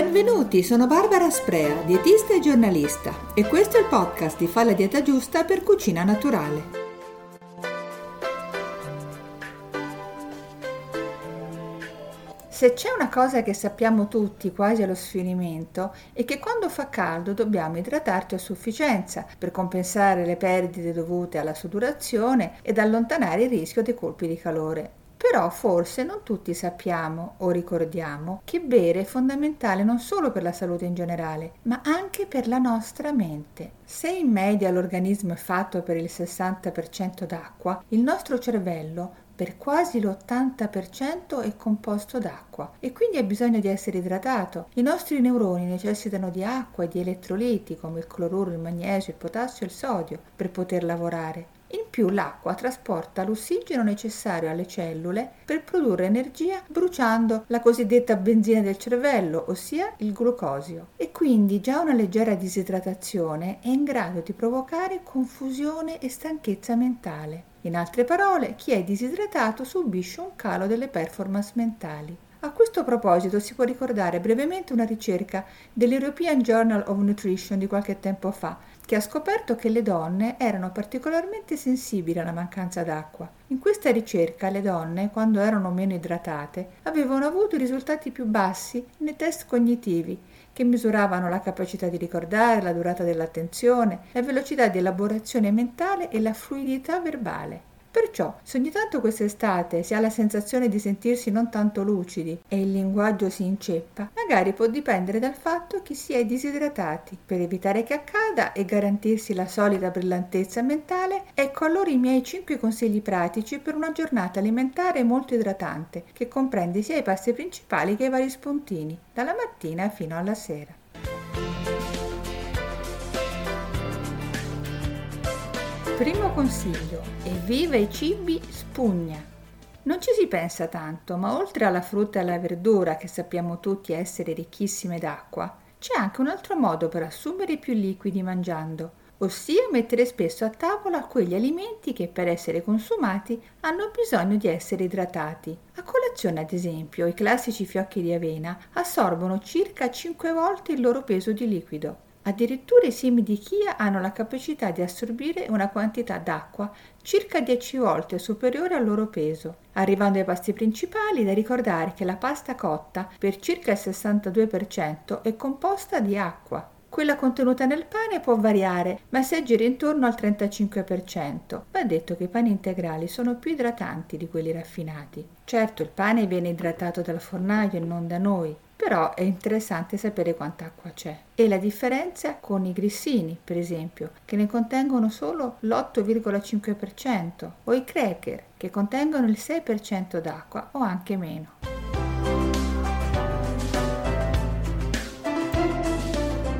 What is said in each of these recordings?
Benvenuti, sono Barbara Sprea, dietista e giornalista e questo è il podcast di Fa la dieta giusta per cucina naturale. Se c'è una cosa che sappiamo tutti quasi allo sfinimento è che quando fa caldo dobbiamo idratarci a sufficienza per compensare le perdite dovute alla sudorazione ed allontanare il rischio dei colpi di calore. Però forse non tutti sappiamo o ricordiamo che bere è fondamentale non solo per la salute in generale, ma anche per la nostra mente. Se in media l'organismo è fatto per il 60% d'acqua, il nostro cervello per quasi l'80% è composto d'acqua e quindi ha bisogno di essere idratato. I nostri neuroni necessitano di acqua e di elettroliti come il cloruro, il magnesio, il potassio e il sodio per poter lavorare. In più l'acqua trasporta l'ossigeno necessario alle cellule per produrre energia bruciando la cosiddetta benzina del cervello, ossia il glucosio. E quindi già una leggera disidratazione è in grado di provocare confusione e stanchezza mentale. In altre parole, chi è disidratato subisce un calo delle performance mentali. A questo proposito si può ricordare brevemente una ricerca dell'European Journal of Nutrition di qualche tempo fa, che ha scoperto che le donne erano particolarmente sensibili alla mancanza d'acqua. In questa ricerca le donne, quando erano meno idratate, avevano avuto i risultati più bassi nei test cognitivi, che misuravano la capacità di ricordare, la durata dell'attenzione, la velocità di elaborazione mentale e la fluidità verbale. Perciò, se ogni tanto quest'estate si ha la sensazione di sentirsi non tanto lucidi e il linguaggio si inceppa, magari può dipendere dal fatto che si è disidratati. Per evitare che accada e garantirsi la solita brillantezza mentale, ecco allora i miei 5 consigli pratici per una giornata alimentare molto idratante, che comprende sia i pasti principali che i vari spuntini, dalla mattina fino alla sera. Primo consiglio, evviva i cibi spugna. Non ci si pensa tanto, ma oltre alla frutta e alla verdura, che sappiamo tutti essere ricchissime d'acqua, c'è anche un altro modo per assumere più liquidi mangiando, ossia mettere spesso a tavola quegli alimenti che per essere consumati hanno bisogno di essere idratati. A colazione, ad esempio, i classici fiocchi di avena assorbono circa 5 volte il loro peso di liquido. Addirittura i semi di chia hanno la capacità di assorbire una quantità d'acqua circa 10 volte superiore al loro peso. Arrivando ai pasti principali, da ricordare che la pasta cotta per circa il 62% è composta di acqua. Quella contenuta nel pane può variare, ma si aggira intorno al 35%. Va detto che i pani integrali sono più idratanti di quelli raffinati. Certo, il pane viene idratato dal fornaio e non da noi, però è interessante sapere quanta acqua c'è. E la differenza con i grissini, per esempio, che ne contengono solo l'8,5%, o i cracker, che contengono il 6% d'acqua o anche meno.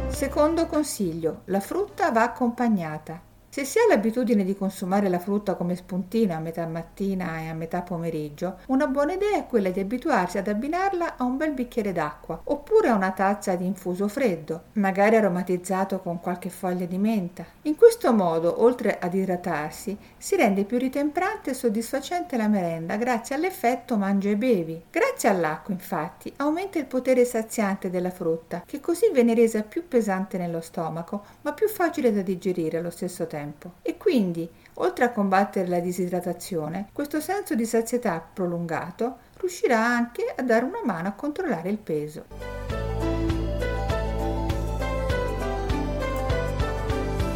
Secondo consiglio, la frutta va accompagnata. Se si ha l'abitudine di consumare la frutta come spuntino a metà mattina e a metà pomeriggio, una buona idea è quella di abituarsi ad abbinarla a un bel bicchiere d'acqua oppure a una tazza di infuso freddo, magari aromatizzato con qualche foglia di menta. In questo modo, oltre ad idratarsi, si rende più ritemprante e soddisfacente la merenda grazie all'effetto mangia e bevi. Grazie all'acqua, infatti, aumenta il potere saziante della frutta, che così viene resa più pesante nello stomaco, ma più facile da digerire allo stesso tempo tempo e quindi, oltre a combattere la disidratazione, questo senso di sazietà prolungato riuscirà anche a dare una mano a controllare il peso.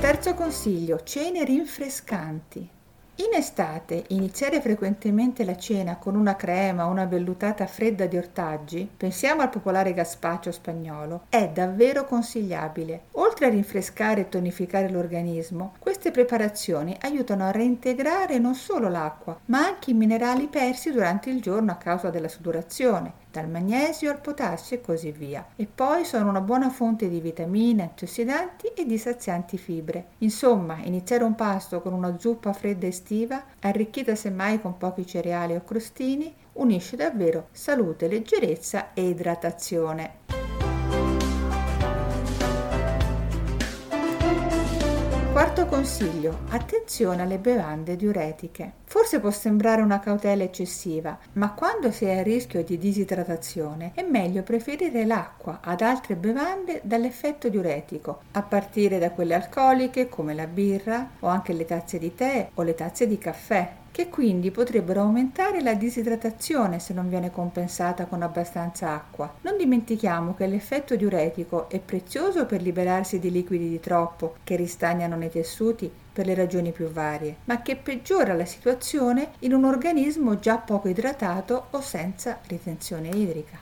Terzo consiglio, cene rinfrescanti. In estate iniziare frequentemente la cena con una crema o una vellutata fredda di ortaggi, pensiamo al popolare gazpacho spagnolo, è davvero consigliabile. Oltre a rinfrescare e tonificare l'organismo, queste preparazioni aiutano a reintegrare non solo l'acqua, ma anche i minerali persi durante il giorno a causa della sudorazione, dal magnesio al potassio e così via. E poi sono una buona fonte di vitamine, antiossidanti e di sazianti fibre. Insomma, iniziare un pasto con una zuppa fredda estiva, arricchita semmai con pochi cereali o crostini, unisce davvero salute, leggerezza e idratazione. Quarto consiglio, attenzione alle bevande diuretiche. Forse può sembrare una cautela eccessiva, ma quando si è a rischio di disidratazione è meglio preferire l'acqua ad altre bevande dall'effetto diuretico, a partire da quelle alcoliche come la birra o anche le tazze di tè o le tazze di caffè che quindi potrebbero aumentare la disidratazione se non viene compensata con abbastanza acqua. Non dimentichiamo che l'effetto diuretico è prezioso per liberarsi di liquidi di troppo che ristagnano nei tessuti per le ragioni più varie, ma che peggiora la situazione in un organismo già poco idratato o senza ritenzione idrica.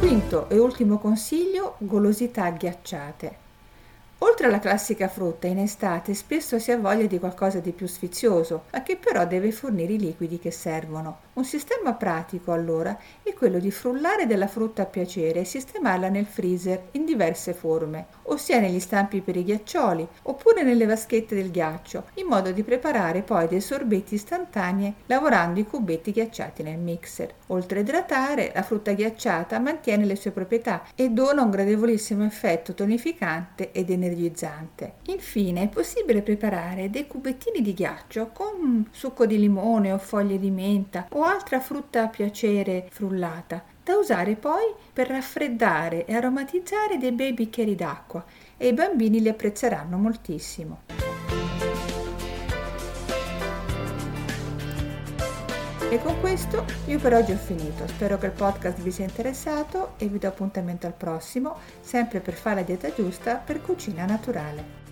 Quinto e ultimo consiglio, golosità ghiacciate. Oltre alla classica frutta, in estate spesso si ha voglia di qualcosa di più sfizioso, ma che però deve fornire i liquidi che servono. Un sistema pratico, allora, è quello di frullare della frutta a piacere e sistemarla nel freezer in diverse forme, ossia negli stampi per i ghiaccioli, oppure nelle vaschette del ghiaccio, in modo di preparare poi dei sorbetti istantanei lavorando i cubetti ghiacciati nel mixer. Oltre a idratare, la frutta ghiacciata mantiene le sue proprietà e dona un gradevolissimo effetto tonificante ed energizzante energizzante. Infine è possibile preparare dei cubettini di ghiaccio con succo di limone o foglie di menta o altra frutta a piacere frullata, da usare poi per raffreddare e aromatizzare dei bei bicchieri d'acqua e i bambini li apprezzeranno moltissimo. E con questo io per oggi ho finito. Spero che il podcast vi sia interessato e vi do appuntamento al prossimo, sempre per fare la dieta giusta per cucina naturale.